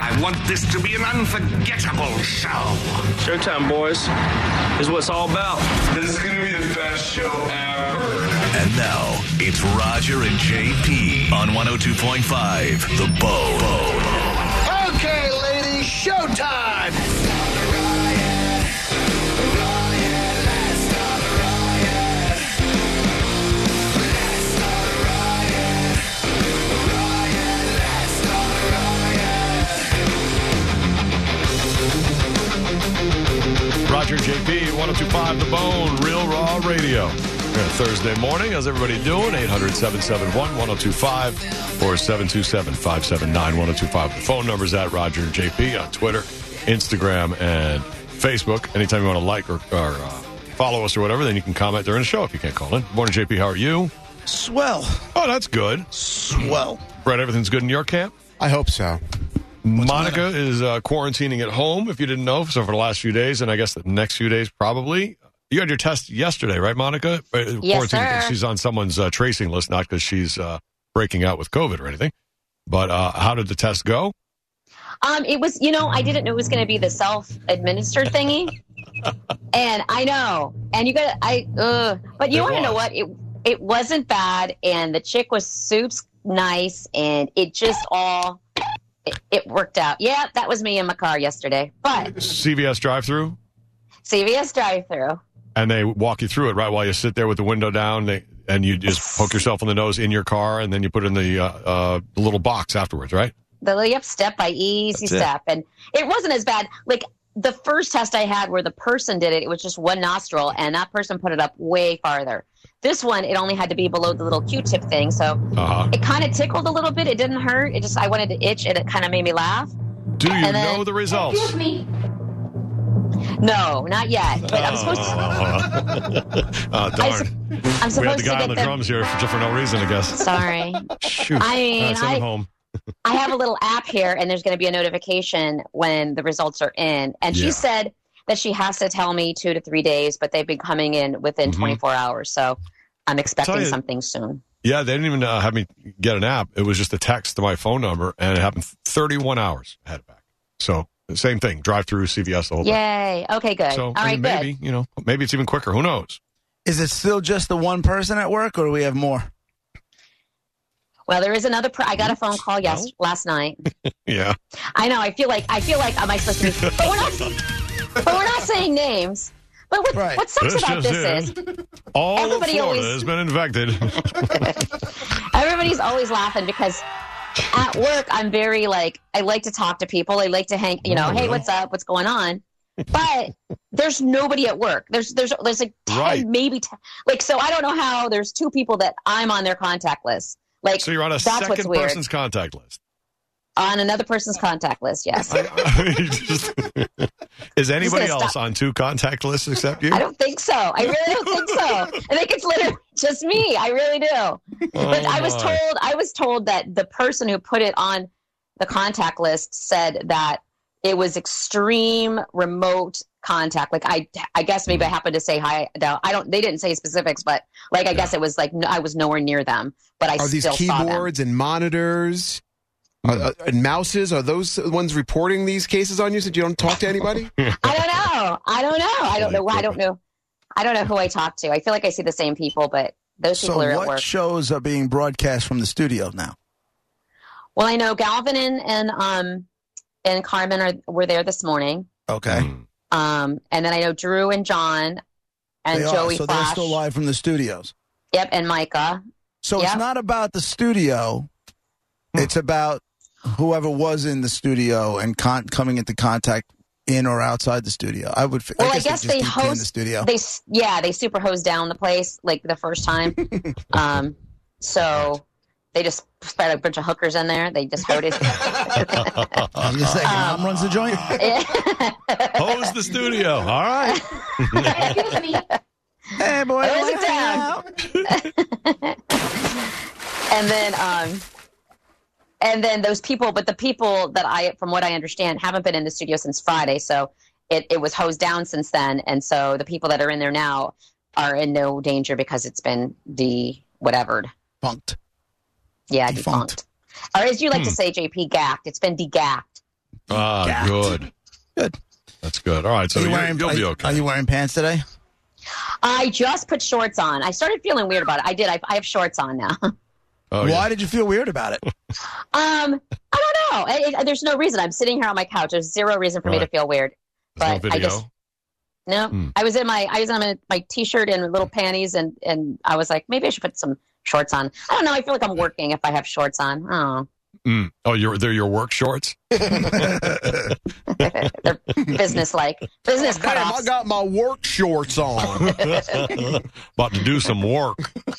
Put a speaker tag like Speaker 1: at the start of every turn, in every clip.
Speaker 1: I want this to be an unforgettable show.
Speaker 2: Showtime, boys. Is what it's all about.
Speaker 3: This is going to be the best show ever.
Speaker 4: And now it's Roger and JP on 102.5 The Bone.
Speaker 5: Okay, ladies, showtime!
Speaker 6: Roger JP, 1025 The Bone, Real Raw Radio. Yeah, Thursday morning. How's everybody doing? 800 771 1025 or 727 579 1025. The phone number's at Roger and JP on Twitter, Instagram, and Facebook. Anytime you want to like or, or uh, follow us or whatever, then you can comment during the show if you can't call in. Morning, JP. How are you?
Speaker 7: Swell.
Speaker 6: Oh, that's good.
Speaker 7: Swell.
Speaker 6: Brett, everything's good in your camp?
Speaker 7: I hope so.
Speaker 6: Monica is uh, quarantining at home, if you didn't know, so for the last few days, and I guess the next few days probably. You had your test yesterday, right, Monica? Uh,
Speaker 8: Yes, sir.
Speaker 6: She's on someone's uh, tracing list, not because she's uh, breaking out with COVID or anything. But uh, how did the test go?
Speaker 8: Um, it was, you know, I didn't know it was going to be the self-administered thingy, and I know, and you got, I, uh, but you want to know what? It it wasn't bad, and the chick was soups nice, and it just all, it, it worked out. Yeah, that was me in my car yesterday, but
Speaker 6: CVS drive-through,
Speaker 8: CVS drive-through.
Speaker 6: and they walk you through it right while you sit there with the window down, they, and you just poke yourself in the nose in your car, and then you put it in the uh, uh, little box afterwards, right?
Speaker 8: the yep step by easy
Speaker 6: That's it.
Speaker 8: step and it wasn't as bad like the first test i had where the person did it it was just one nostril and that person put it up way farther this one it only had to be below the little q-tip thing so
Speaker 6: Uh-huh.
Speaker 8: it kind of tickled a little bit it didn't hurt it just i wanted to itch and it kind of made me laugh
Speaker 6: Do you
Speaker 8: And then-
Speaker 6: know the results? Excuse me.
Speaker 8: no not yet but i'm supposed to
Speaker 6: oh, darn.
Speaker 8: i'm
Speaker 6: we had
Speaker 8: supposed
Speaker 6: the
Speaker 8: to
Speaker 6: guy on
Speaker 8: get
Speaker 6: the
Speaker 8: them
Speaker 6: drums here for, for no reason, I guess.
Speaker 8: sorry
Speaker 6: Shoot.
Speaker 8: I mean,
Speaker 6: send him
Speaker 8: I-
Speaker 6: home.
Speaker 8: I have a little app here, and there's going to be a notification when the results are in. And
Speaker 6: Yeah.
Speaker 8: she said that she has to tell me two to three days, but they've been coming in within
Speaker 6: Mhm.
Speaker 8: 24 hours. So I'm expecting
Speaker 6: you-
Speaker 8: something soon.
Speaker 6: Yeah, they didn't even uh, have me get an app. It was just a text to my phone number, and it happened 31 hours. I had it back. So same thing, drive through CVS the whole thing.
Speaker 8: Yay. Okay, good.
Speaker 6: So
Speaker 8: All
Speaker 6: I
Speaker 8: right,
Speaker 6: mean,
Speaker 8: good.
Speaker 6: maybe you know, maybe it's even quicker. Who knows?
Speaker 7: Is it still just the one person at work, or do we have more?
Speaker 8: Well, there is another. Pr- I got a phone call yes last night.
Speaker 6: Yeah,
Speaker 8: I know. I feel like I feel like am I supposed to be? But we're not. but we're not saying names. But what,
Speaker 7: Right.
Speaker 8: what sucks
Speaker 6: This
Speaker 8: about this
Speaker 6: in.
Speaker 8: is
Speaker 6: all
Speaker 8: Everybody
Speaker 6: of Florida
Speaker 8: always-
Speaker 6: has been infected.
Speaker 8: everybody's always laughing because at work I'm very like I like to talk to people. I like to hang, you know,
Speaker 6: Oh,
Speaker 8: hey,
Speaker 6: yeah.
Speaker 8: what's up? What's going on? But there's nobody at work. There's there's there's like ten,
Speaker 6: Right.
Speaker 8: maybe 10. like so I don't know how there's two people that I'm on their contact list. Like
Speaker 6: so you're on a
Speaker 8: that's what's
Speaker 6: second
Speaker 8: weird.
Speaker 6: person's contact list.
Speaker 8: On another person's contact list. Yes.
Speaker 6: I- I just- is anybody else
Speaker 8: stop.
Speaker 6: on two contact lists except you?
Speaker 8: I don't think so. I really don't think so. I think it's literally just me. I really do. Oh, but
Speaker 6: Oh,
Speaker 8: I was told I was told that the person who put it on the contact list said that it was extreme remote contact. Like I, I guess maybe I hmm. happened to say hi. Now I don't. They didn't say specifics, but like I guess it was like no, I was nowhere near them, but I
Speaker 9: Are these
Speaker 8: still saw them.
Speaker 9: keyboards and monitors uh, uh, and mouses? Are those ones reporting these cases on you since you don't talk to anybody?
Speaker 8: I don't know. I don't know. I don't know. I don't know. I don't know who I talk to. I feel like I see the same people, but those
Speaker 7: So
Speaker 8: people are at
Speaker 7: what
Speaker 8: work.
Speaker 7: shows are being broadcast from the studio now?
Speaker 8: Well, I know Galvin and and um and Carmen are were there this morning.
Speaker 7: Okay,
Speaker 6: Mm.
Speaker 8: Um, and then I know Drew and John and
Speaker 7: they
Speaker 8: Joey
Speaker 7: are. So they're still live from the studios.
Speaker 8: Yep, and Micah.
Speaker 7: So
Speaker 8: Yeah.
Speaker 7: it's not about the studio. It's about whoever was in the studio and con- coming into contact in or outside the studio. I would. f-
Speaker 8: Well, I
Speaker 7: guess,
Speaker 8: guess
Speaker 7: they,
Speaker 8: they
Speaker 7: just keep you the studio.
Speaker 8: They yeah, they super hosed down the place like the first time. um, so they just spread a bunch of hookers in there. They just hoed it.
Speaker 7: I'm just saying,
Speaker 8: Um,
Speaker 7: mom runs the joint.
Speaker 6: hose the studio. All right.
Speaker 8: Excuse me.
Speaker 7: Hey, boy.
Speaker 8: Hose
Speaker 7: wanna
Speaker 8: it down. and then um and then those people but the people that i from what i understand haven't been in the studio since friday so it, it was hosed down since then and so the people that are in there now are in no danger because it's been de whatevered
Speaker 7: Punked.
Speaker 8: yeah
Speaker 7: Defunct.
Speaker 8: defunct or as you like to say jp gacked it's been degacked
Speaker 6: Ah,
Speaker 7: Gapped.
Speaker 6: good.
Speaker 7: Good.
Speaker 6: That's good. All right. So
Speaker 7: Are you
Speaker 6: you
Speaker 7: wearing,
Speaker 6: will
Speaker 7: are,
Speaker 6: be okay.
Speaker 7: Are you wearing pants today?
Speaker 8: i just put shorts on i started feeling weird about it i did i, I have shorts on now
Speaker 6: Oh,
Speaker 7: Why
Speaker 6: yeah.
Speaker 7: did you feel weird about it?
Speaker 8: Um, I don't know I, I- there's no reason i'm sitting here on my couch there's zero reason for me to feel weird
Speaker 6: There's
Speaker 8: but
Speaker 6: no
Speaker 8: I
Speaker 6: video.
Speaker 8: just- No,
Speaker 6: Hmm.
Speaker 8: I was in my I was in my, my t-shirt and little panties, and and I was like, maybe I should put some shorts on. I don't know. I feel like I'm working if I have shorts on. Oh,
Speaker 6: Mm. Oh, you're, they're your work shorts?
Speaker 8: they're business like business
Speaker 9: Damn, I got my work shorts on.
Speaker 6: About to do some work.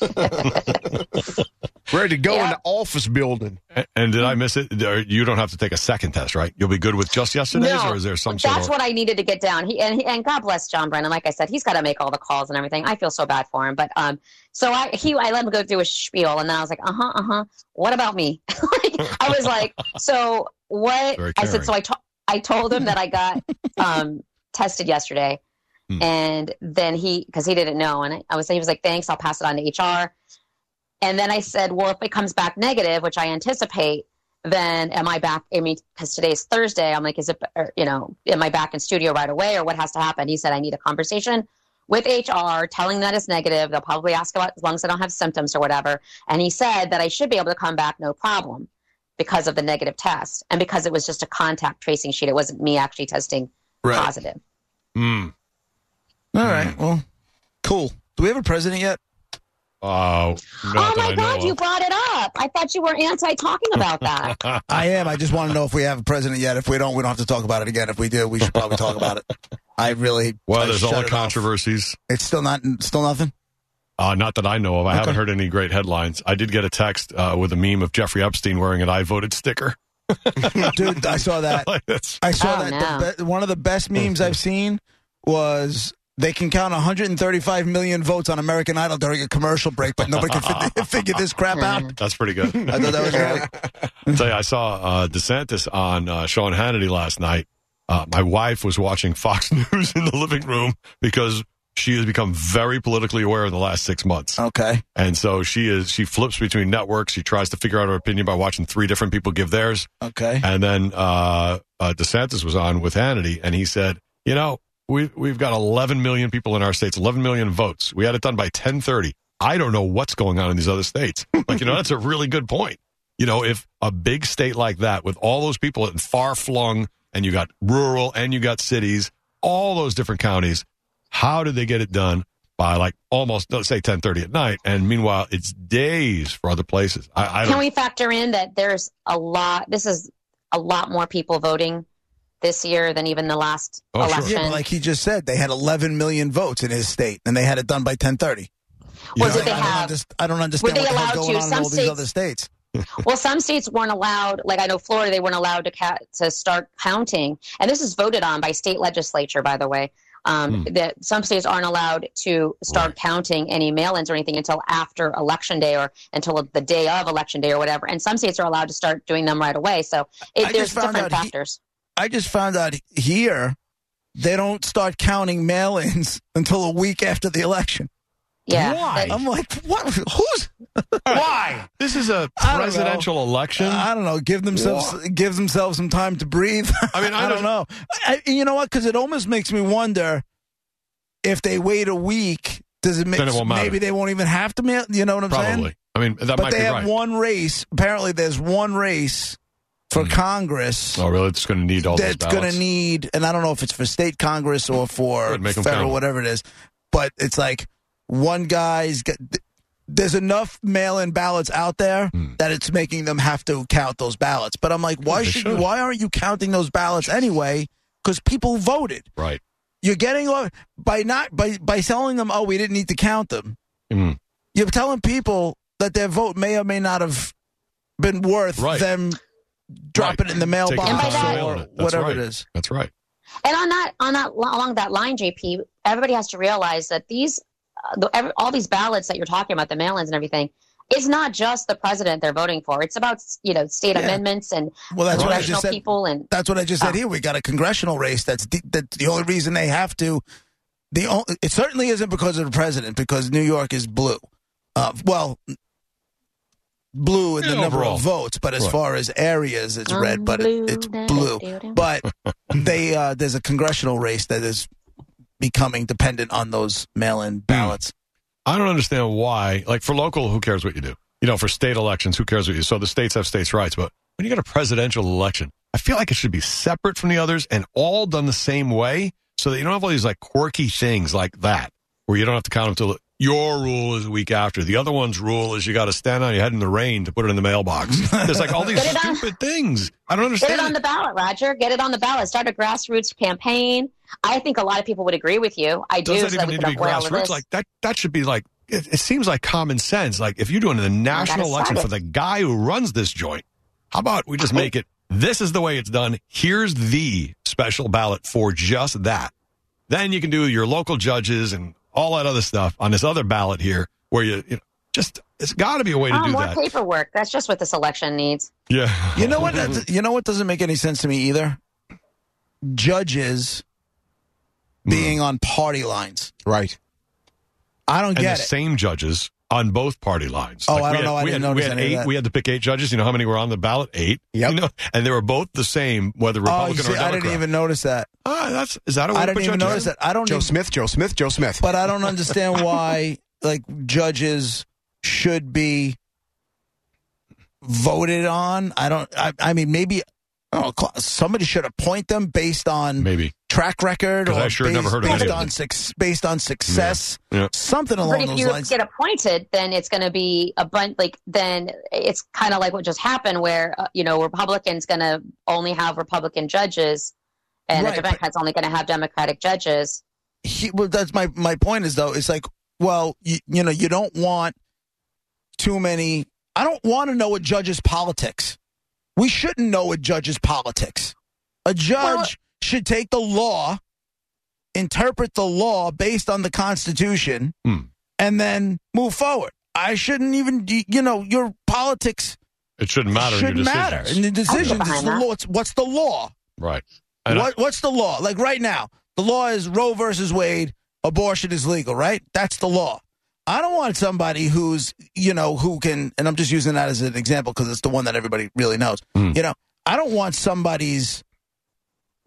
Speaker 9: Ready to go
Speaker 8: Yeah.
Speaker 9: in the office building.
Speaker 6: A- And did I miss it? You don't have to take a second test, right? You'll be good with just yesterday's,
Speaker 8: No,
Speaker 6: or is there some sort
Speaker 8: That's
Speaker 6: of?
Speaker 8: what I needed to get down. He and and God bless John Brennan. Like I said, he's got to make all the calls and everything. I feel so bad for him, but um, so I he I let him go through a spiel, and then I was like, uh huh, uh huh. What about me? like, I was like, so what? I said, so I to- I told him that I got um tested yesterday,
Speaker 6: Hmm.
Speaker 8: and then he because he didn't know, and I, I was he was like, thanks, I'll pass it on to HR. And then I said, well, if it comes back negative, which I anticipate, then am I back? I mean, because today's Thursday, I'm like, is it, or, you know, am I back in studio right away or what has to happen? He said, I need a conversation with HR telling that it's negative. They'll probably ask about as long as I don't have symptoms or whatever. And he said that I should be able to come back no problem because of the negative test and because it was just a contact tracing sheet. It wasn't me actually testing positive.
Speaker 6: Mm.
Speaker 7: All right. Well, cool. Do we have a president yet?
Speaker 6: Oh,
Speaker 8: oh my
Speaker 6: I
Speaker 8: God, you brought it up. I thought you were anti talking about that.
Speaker 7: I am. I just want to know if we have a president yet. If we don't, we don't have to talk about it again. If we do, we should probably talk about it. I really.
Speaker 6: Well,
Speaker 7: I
Speaker 6: there's all
Speaker 7: shut
Speaker 6: the
Speaker 7: it off.
Speaker 6: controversies.
Speaker 7: It's still not. Still nothing.
Speaker 6: Uh, not that I know of. I
Speaker 7: Okay.
Speaker 6: haven't heard any great headlines. I did get a text uh, with a meme of Jeffrey Epstein wearing an "I voted" sticker.
Speaker 7: Dude, I saw that.
Speaker 6: Like,
Speaker 7: I saw
Speaker 8: Oh,
Speaker 7: that.
Speaker 8: no.
Speaker 7: The be- one of the best memes I've seen was they can count 135 million votes on American Idol during a commercial break, but nobody can fi- figure this crap out.
Speaker 6: That's pretty good.
Speaker 7: I thought that was great.
Speaker 6: I'll tell you, I saw uh, DeSantis on uh, Sean Hannity last night. Uh, my wife was watching Fox News in the living room because she has become very politically aware in the last six months.
Speaker 7: Okay.
Speaker 6: And so she is she flips between networks. She tries to figure out her opinion by watching three different people give theirs.
Speaker 7: Okay.
Speaker 6: And then uh, uh, DeSantis was on with Hannity, and he said, "You know, we've we've got 11 million people in our states, 11 million votes. We had it done by 10:30. I don't know what's going on in these other states. Like, you know, that's a really good point. You know, if a big state like that with all those people in far flung, and you got rural, and you got cities, all those different counties, how did they get it done?" By like almost let's say ten thirty at night, and meanwhile it's days for other places. I, I
Speaker 8: Can we factor in that there's a lot, this is a lot more people voting this year than even the last
Speaker 6: Oh, sure.
Speaker 8: election?
Speaker 7: Yeah, like he just said, they had 11 million votes in his state, and they had it done by 10:30.
Speaker 8: Well, did
Speaker 7: know,
Speaker 8: they
Speaker 7: I, don't
Speaker 8: have-
Speaker 7: underst- I don't understand Were
Speaker 8: they
Speaker 7: what
Speaker 8: allowed
Speaker 7: going
Speaker 8: to? Some states-
Speaker 7: other states.
Speaker 8: Well, some states weren't allowed. Like I know Florida, they weren't allowed to ca- to start counting, and this is voted on by state legislature, by the way. Um, That some states aren't allowed to start
Speaker 6: Right.
Speaker 8: counting any mail-ins or anything until after election day or until the day of election day or whatever. And some states are allowed to start doing them right away. So it, there's different
Speaker 7: out he-
Speaker 8: factors.
Speaker 7: I just found out here they don't start counting mail-ins until a week after the election.
Speaker 8: Yeah,
Speaker 6: Why?
Speaker 8: But-
Speaker 7: I'm like, what? Who's?
Speaker 6: Why? This is a
Speaker 7: don't know.
Speaker 6: presidential election.
Speaker 7: I don't know. Give themselves give themselves some time to breathe.
Speaker 6: I mean, I
Speaker 7: I don't
Speaker 6: don't-
Speaker 7: know. I, you know what? Because it almost makes me wonder if they wait a week. Does it make
Speaker 6: Then it won't
Speaker 7: maybe they won't even have to mail? You know what I'm saying?
Speaker 6: Probably. I mean, that
Speaker 7: but
Speaker 6: might
Speaker 7: they have
Speaker 6: right.
Speaker 7: one race. Apparently, there's one race for hmm. Congress
Speaker 6: oh, really? It's going to need all those
Speaker 7: that's going to need, and I don't know if it's for state Congress or for
Speaker 6: Good, make 'em
Speaker 7: federal,
Speaker 6: count.
Speaker 7: whatever it is. But it's like one guy's got. There's enough mail-in ballots out there that it's making them have to count those ballots. But I'm like, why
Speaker 6: they
Speaker 7: should,
Speaker 6: should.
Speaker 7: why aren't you counting those ballots anyway? Because people voted.
Speaker 6: right.
Speaker 7: You're getting off by not by by telling them, oh, we didn't need to count them.
Speaker 6: Mm.
Speaker 7: You're telling people that their vote may or may not have been worth
Speaker 6: Right.
Speaker 7: them dropping
Speaker 6: Right.
Speaker 7: it in the
Speaker 6: Taking
Speaker 7: mailbox
Speaker 8: And by that-
Speaker 7: or whatever
Speaker 6: right.
Speaker 7: it is.
Speaker 6: That's right.
Speaker 8: And on that, on that, along that line, JP, everybody has to realize that these, the, every, all these ballots that you're talking about, the mail-ins and everything, it's not just the president they're voting for. It's about you know state
Speaker 7: Yeah.
Speaker 8: amendments and
Speaker 7: Well, that's what I just said.
Speaker 8: people and
Speaker 7: That's what I just said
Speaker 8: Oh.
Speaker 7: here. We got a congressional race. That's the, that's the only reason they have to. The only, it certainly isn't because of the president, because New York is blue. Uh, well, blue in the
Speaker 6: Yeah,
Speaker 7: number
Speaker 6: overall.
Speaker 7: of votes, but as
Speaker 6: Right.
Speaker 7: far as areas, it's
Speaker 8: I'm
Speaker 7: red, but
Speaker 8: blue,
Speaker 7: it, it's blue.
Speaker 8: da, da.
Speaker 7: But they uh, there's a congressional race that is becoming dependent on those mail-in hmm. ballots.
Speaker 6: I don't understand why. Like for local, who cares what you do? You know, for state elections, who cares what you do? So the states have states' rights, but when you get a presidential election, I feel like it should be separate from the others and all done the same way, so that you don't have all these like quirky things like that, where you don't have to count them till your rule is a week after. The other one's rule is you got to stand on your head in the rain to put it in the mailbox. There's like all these
Speaker 8: Get it on-
Speaker 6: stupid things. I don't understand.
Speaker 8: Get
Speaker 6: understand.
Speaker 8: it on the ballot, Roger. Get it on the ballot. Start a grassroots campaign. I think a lot of people would agree with you. I do.
Speaker 6: Does
Speaker 8: so
Speaker 6: that
Speaker 8: that
Speaker 6: even
Speaker 8: we
Speaker 6: need to be
Speaker 8: avoid all of
Speaker 6: grassroots? Like that, that should be like. It, it seems like common sense. Like if you're doing the national election
Speaker 8: start
Speaker 6: for the guy who runs this joint, how about we just make it? This is the way it's done. Here's the special ballot for just that. Then you can do your local judges and all that other stuff on this other ballot here, where you, you know, just it's got to be a way to
Speaker 8: oh,
Speaker 6: do
Speaker 8: more
Speaker 6: that.
Speaker 8: paperwork. That's just what this election needs.
Speaker 6: Yeah,
Speaker 7: You know what? You know what doesn't make any sense to me either. Judges being on party lines.
Speaker 9: Right.
Speaker 7: I don't
Speaker 6: and
Speaker 7: get
Speaker 6: the
Speaker 7: it.
Speaker 6: same judges on both party lines.
Speaker 7: Oh, I don't
Speaker 6: had,
Speaker 7: know. I
Speaker 6: we
Speaker 7: didn't
Speaker 6: had, we had eight. We had to pick eight judges. You know how many were on the ballot? Eight.
Speaker 9: Yep.
Speaker 6: You know, and they were both the same, whether
Speaker 7: Oh,
Speaker 6: Republican
Speaker 7: you see,
Speaker 6: or
Speaker 7: I didn't even notice that.
Speaker 6: Ah, that's is that a way
Speaker 7: I didn't even notice that. I don't.
Speaker 9: Joe
Speaker 7: Even,
Speaker 9: Smith, Joe Smith, Joe Smith.
Speaker 7: but I don't understand why like judges should be voted on. I don't. I, I mean, maybe. I don't know, somebody should appoint them based on
Speaker 6: Maybe.
Speaker 7: Track record or
Speaker 6: I sure
Speaker 7: based,
Speaker 6: never heard of
Speaker 7: based on
Speaker 6: them.
Speaker 7: suc- based on success,
Speaker 6: Yeah.
Speaker 7: something along
Speaker 8: But if
Speaker 7: those
Speaker 8: you
Speaker 7: lines.
Speaker 8: get appointed, then it's going to be a bunch. Like then it's kind of like what just happened, where uh, you know Republicans going to only have Republican judges, and
Speaker 7: Right,
Speaker 8: the Democrats only going to have Democratic judges.
Speaker 7: he, well, that's my my point is though. It's like, well, you, you know, you don't want too many. I don't want to know a judge's politics. We shouldn't know a judge's politics. A judge should take the law, interpret the law based on the Constitution,
Speaker 6: Hmm.
Speaker 7: and then move forward. I shouldn't even, you know, your politics
Speaker 6: It shouldn't matter.
Speaker 7: shouldn't
Speaker 6: in your
Speaker 7: matter.
Speaker 6: decisions.
Speaker 7: In the decisions,
Speaker 8: behind
Speaker 7: it's the law. It's, what's the law?
Speaker 6: Right. And I-
Speaker 7: What, what's the law? Like right now, the law is Roe versus Wade. Abortion is legal, right? That's the law. I don't want somebody who's, you know, who can, and I'm just using that as an example because it's the one that everybody really knows.
Speaker 6: Hmm.
Speaker 7: You know, I don't want somebody's,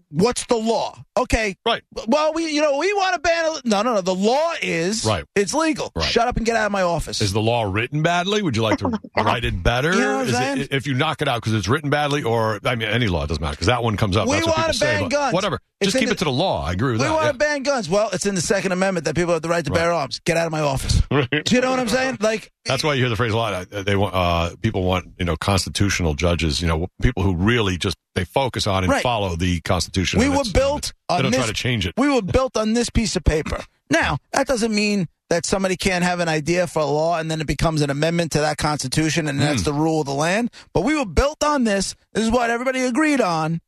Speaker 7: what's the law? Okay.
Speaker 6: Right.
Speaker 7: Well, we, you know, we want to ban, no, no, no. The law is,
Speaker 6: Right.
Speaker 7: it's legal.
Speaker 6: Right.
Speaker 7: Shut up and get out of my office.
Speaker 6: Is the law written badly? Would you like to write it better?
Speaker 7: You know what I'm saying?
Speaker 6: it, if you knock it out because it's written badly, or I mean, any law doesn't matter because that one comes up.
Speaker 7: We
Speaker 6: That's what
Speaker 7: wanna
Speaker 6: people say.
Speaker 7: ban guns.
Speaker 6: Whatever.
Speaker 7: It's
Speaker 6: Just keep
Speaker 7: the-
Speaker 6: it to the law. I agree with
Speaker 7: we
Speaker 6: that.
Speaker 7: want
Speaker 6: yeah.
Speaker 7: to ban guns. Well, it's in the Second Amendment that people have the right to bear arms. Get out of my office. Do you know what I'm saying? Like,
Speaker 6: That's why you hear the phrase a lot. They want uh, people want you know constitutional judges. You know people who really just they focus on and
Speaker 7: Right.
Speaker 6: follow the Constitution.
Speaker 7: We were built
Speaker 6: They
Speaker 7: on
Speaker 6: don't
Speaker 7: this.
Speaker 6: try to change it.
Speaker 7: We were built on this piece of paper. Now, that doesn't mean that somebody can't have an idea for a law and then it becomes an amendment to that Constitution and
Speaker 6: Hmm.
Speaker 7: that's the rule of the land. But we were built on this. This is what everybody agreed on.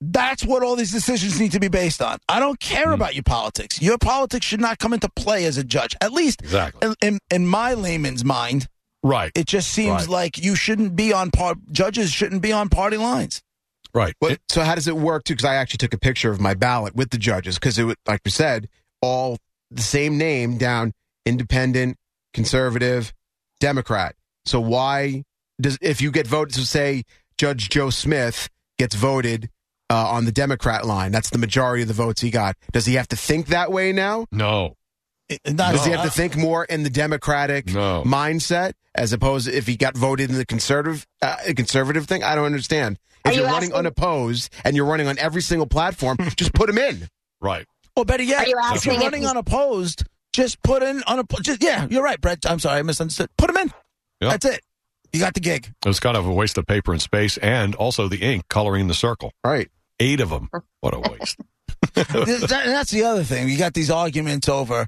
Speaker 7: That's what all these decisions need to be based on. I don't care
Speaker 6: Hmm.
Speaker 7: about your politics. Your politics should not come into play as a judge. At least
Speaker 6: Exactly.
Speaker 7: in, in, in my layman's mind,
Speaker 6: Right.
Speaker 7: it just seems
Speaker 6: Right.
Speaker 7: like you shouldn't be on par. Judges shouldn't be on party lines.
Speaker 6: right.
Speaker 9: But, so how does it work too? Because I actually took a picture of my ballot with the judges because it, was, like we said, all the same name down: independent, conservative, Democrat. So why does if you get voted? So say Judge Joe Smith gets voted uh, on the Democrat line. That's the majority of the votes he got. Does he have to think that way now?
Speaker 6: no.
Speaker 7: It- not-
Speaker 9: Does he have to think more in the Democratic
Speaker 6: No.
Speaker 9: mindset as opposed to if he got voted in the conservative uh, conservative thing? I don't understand. If
Speaker 8: Are you
Speaker 9: you're running
Speaker 8: asking-
Speaker 9: unopposed and you're running on every single platform, just put him in.
Speaker 6: Right.
Speaker 7: Or better yet,
Speaker 8: Are you
Speaker 7: if you're
Speaker 8: if
Speaker 7: running unopposed, just put in unopposed. Just, yeah, you're right, Brett. I'm sorry, I misunderstood. Put him in.
Speaker 6: Yeah.
Speaker 7: That's it. You got the gig.
Speaker 6: It was kind of a waste of paper and space, and also the ink coloring the circle.
Speaker 9: Right.
Speaker 6: Eight of them. What a waste.
Speaker 7: That- that's the other thing. You got these arguments over.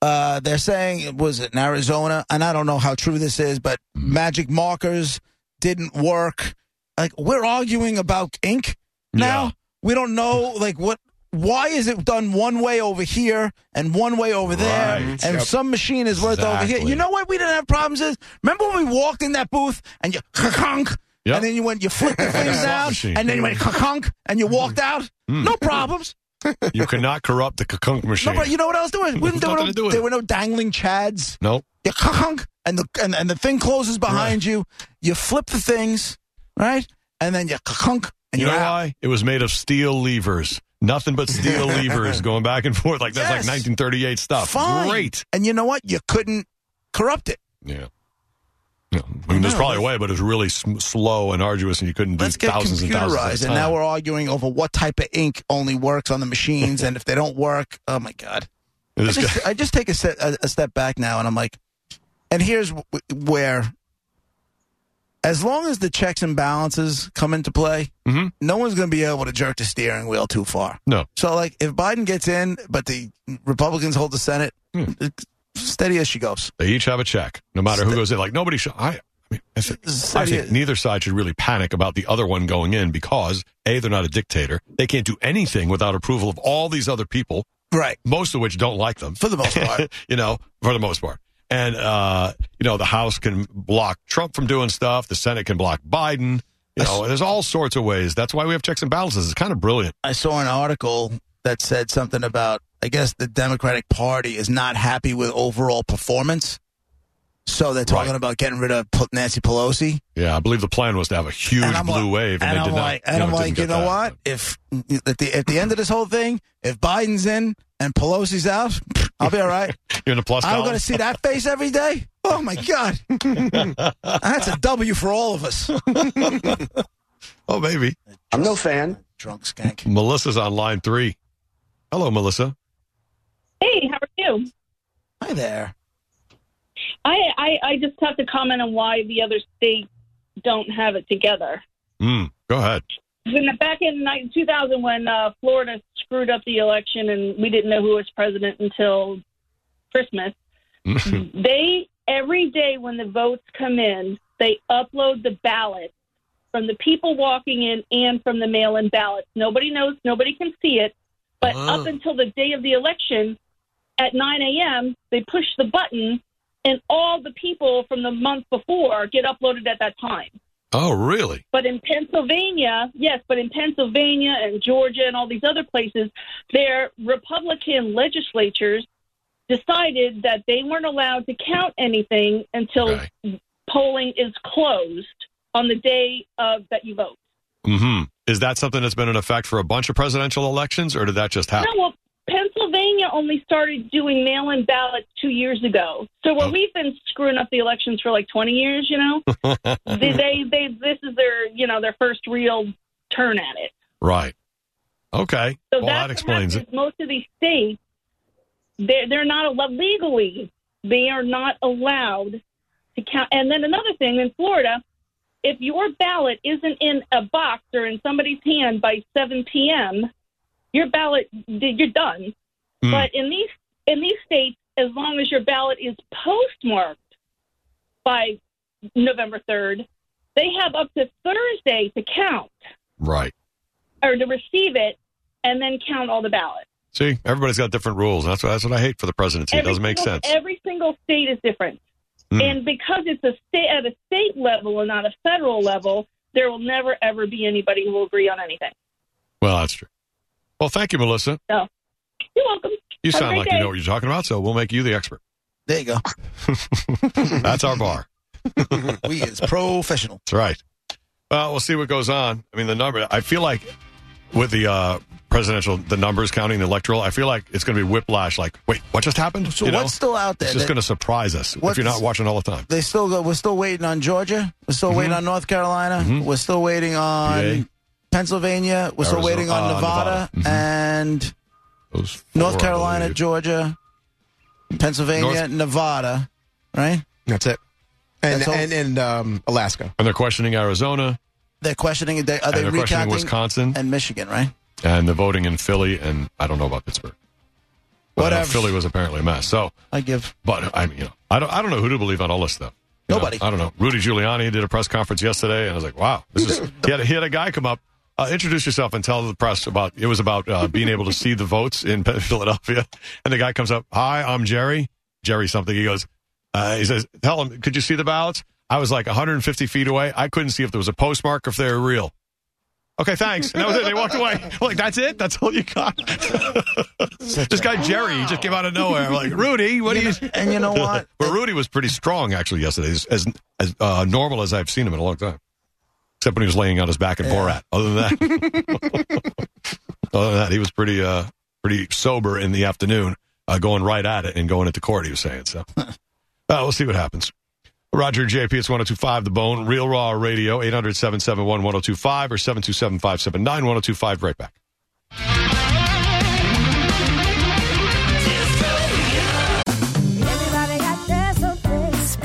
Speaker 7: Uh, they're saying it was in Arizona, and I don't know how true this is, but magic markers didn't work. Like we're arguing about ink now.
Speaker 6: Yeah.
Speaker 7: We don't know like what why is it done one way over here and one way over there,
Speaker 6: Right.
Speaker 7: and
Speaker 9: Yep.
Speaker 7: some machine is worth over here? You know what we didn't have problems is? Remember when we walked in that booth and you conk,
Speaker 6: Yep.
Speaker 7: and then you went, you flipped the things down,
Speaker 6: machine. Hmm.
Speaker 7: and then you went conk, and you walked out. No problems.
Speaker 6: You cannot corrupt the kakunk
Speaker 7: No,
Speaker 6: machine.
Speaker 7: but you know what I was? We-
Speaker 6: There's
Speaker 7: There were, no,
Speaker 6: do
Speaker 7: there were no dangling chads.
Speaker 6: Nope.
Speaker 7: You conk, and the and, and the thing closes behind you. You flip the things, right, and then you conk, and
Speaker 6: You
Speaker 7: you're
Speaker 6: know
Speaker 7: out.
Speaker 6: why? It was made of steel levers. Nothing but steel levers going back and forth. Like that's
Speaker 7: Yes.
Speaker 6: like 1938 stuff.
Speaker 7: Fine.
Speaker 6: Great.
Speaker 7: And you know what? You couldn't corrupt it.
Speaker 6: Yeah. I mean, there's probably a way, but it's really sm- slow and arduous, and you couldn't do
Speaker 7: Let's get
Speaker 6: thousands and thousands.
Speaker 7: And now we're arguing over what type of ink only works on the machines, and if they don't work, oh my god! I just, I just take a, set, a, a step back now, and I'm like, and here's w- where, as long as the checks and balances come into play,
Speaker 6: Mhm.
Speaker 7: no one's going to be able to jerk the steering wheel too far.
Speaker 6: no.
Speaker 7: So, like, if Biden gets in, but the Republicans hold the Senate. Steady as she goes.
Speaker 6: They each have a check, no matter who goes in. Like nobody should. I, I mean, I think, I think neither side should really panic about the other one going in because a they're not a dictator. They can't do anything without approval of all these other people,
Speaker 7: Right.
Speaker 6: most of which don't like them
Speaker 7: For the most part.
Speaker 6: you know, for the most part. And uh, you know, the House can block Trump from doing stuff. The Senate can block Biden. You know, there's all sorts of ways. That's why we have checks and balances. It's kind of brilliant.
Speaker 7: I saw an article that said something about I guess the Democratic Party is not happy with overall performance. So they're talking
Speaker 6: Right.
Speaker 7: about getting rid of Nancy Pelosi.
Speaker 6: Yeah, I believe the plan was to have a huge blue
Speaker 7: like-
Speaker 6: wave, and,
Speaker 7: and
Speaker 6: they
Speaker 7: I'm
Speaker 6: did not.
Speaker 7: like, and
Speaker 6: you know,
Speaker 7: I'm
Speaker 6: didn't
Speaker 7: like, you know
Speaker 6: that.
Speaker 7: what? If at the at the end of this whole thing, if Biden's in and Pelosi's out, I'll be all right.
Speaker 6: You're in the plus
Speaker 7: I'm going to see that face every day. Oh my god, that's a W for all of us.
Speaker 6: oh, maybe.
Speaker 5: I'm no fan.
Speaker 7: Drunk skank.
Speaker 6: Melissa's on line three. Hello, Melissa.
Speaker 10: Hey, how are you?
Speaker 7: Hi there.
Speaker 10: I, I I just have to comment on why the other states don't have it together.
Speaker 6: Mm, go ahead.
Speaker 10: When back in 2000, when uh, Florida screwed up the election and we didn't know who was president until Christmas, they every day when the votes come in, they upload the ballots from the people walking in and from the mail-in ballots. Nobody knows, nobody can see it, but
Speaker 6: Oh.
Speaker 10: up until the day of the election, at 9 a.m., they push the button, and all the people from the month before get uploaded at that time.
Speaker 6: Oh, really?
Speaker 10: But in Pennsylvania, yes, but in Pennsylvania and Georgia and all these other places, their Republican legislatures decided that they weren't allowed to count anything until
Speaker 6: Okay.
Speaker 10: polling is closed on the day of that you vote.
Speaker 6: Mm-hmm. Is that something that's been in effect for a bunch of presidential elections, or did that just happen?
Speaker 10: No, well, only started doing mail-in ballots two years ago. So where
Speaker 6: Oh.
Speaker 10: we've been screwing up the elections for like twenty years, you know, they, they, they, this is their, you know, their first real turn at it.
Speaker 6: Right. Okay.
Speaker 10: So
Speaker 6: well, that explains it.
Speaker 10: Most of these states, they're they're not allowed legally. They are not allowed to count. And then another thing in Florida, if your ballot isn't in a box or in somebody's hand by 7 p.m., your ballot you're done.
Speaker 6: Hmm.
Speaker 10: But in these in these states, as long as your ballot is postmarked by November 3rd, they have up to Thursday to count
Speaker 6: Right.
Speaker 10: or to receive it and then count all the ballots.
Speaker 6: See, everybody's got different rules. That's what, that's what I hate for the presidency. It doesn't make
Speaker 10: single-
Speaker 6: sense.
Speaker 10: Every single state is different.
Speaker 6: Hmm.
Speaker 10: And because it's a state at a state level and not a federal level, there will never ever be anybody who will agree on anything.
Speaker 6: Well, that's true. Well, thank you, Melissa.
Speaker 10: So you're welcome.
Speaker 6: You
Speaker 10: Have
Speaker 6: sound like
Speaker 10: day.
Speaker 6: you know what you're talking about, so we'll make you the expert.
Speaker 7: There you go.
Speaker 6: That's our bar.
Speaker 7: we is professional.
Speaker 6: That's right. Well, we'll see what goes on. I mean, the number, I feel like with the uh, presidential, the numbers counting the electoral, I feel like it's going to be whiplash. Like, wait, what just happened?
Speaker 7: So
Speaker 6: You know?
Speaker 7: what's still out there?
Speaker 6: It's just going to surprise us if you're not watching all the time.
Speaker 7: They still go. We're still waiting on Georgia. We're still waiting on North Carolina.
Speaker 6: Mhm.
Speaker 7: We're still waiting on
Speaker 6: PA.
Speaker 7: Pennsylvania. We're still waiting on
Speaker 6: uh,
Speaker 7: Nevada,
Speaker 6: Nevada. Mhm.
Speaker 7: and
Speaker 6: Those four,
Speaker 7: North Carolina. Georgia, Pennsylvania,
Speaker 9: North-
Speaker 7: Nevada. Right?
Speaker 9: That's it. And
Speaker 7: That's all-
Speaker 9: and and um, Alaska.
Speaker 6: And they're questioning Arizona,
Speaker 7: They're questioning. They, are
Speaker 6: and
Speaker 7: they
Speaker 6: they're questioning
Speaker 7: recounting
Speaker 6: Wisconsin,
Speaker 7: and Michigan? Right?
Speaker 6: and the voting in Philly, and I don't know about Pittsburgh. But I know
Speaker 7: Whatever.
Speaker 6: Philly was apparently a mess. So,
Speaker 7: I give.
Speaker 6: but I mean, you know, I don't, I don't know who to believe on all this stuff. You know,
Speaker 7: Nobody.
Speaker 6: I don't know. Rudy Giuliani did a press conference yesterday, and I was like, wow, this is. he, had, he had a guy come up Uh, introduce yourself and tell the press about it was about uh, being able to see the votes in Philadelphia. And the guy comes up, "Hi, I'm Jerry. Jerry something." He goes, uh, he says, "Tell him, could you see the ballots?" I was like 150 feet away. I couldn't see if there was a postmark or if they were real. Okay, thanks. And that was it. They walked away. I'm like, that's it? That's all you got? this guy, Jerry, he just came out of nowhere. I'm like, Rudy, what do you.
Speaker 7: And you know what?
Speaker 6: but Rudy was pretty strong, actually, yesterday, as, as, as uh, normal as I've seen him in a long time. Except when he was laying on his back in
Speaker 7: Yeah.
Speaker 6: Borat. Other than that, other than that, he was pretty, uh, pretty sober in the afternoon, uh, going right at it and going into court, he was saying. So, uh, we'll see what happens. Roger JP, it's 1025 The Bone, Real Raw Radio, 800 771 1025 or 727 579 1025. Right back.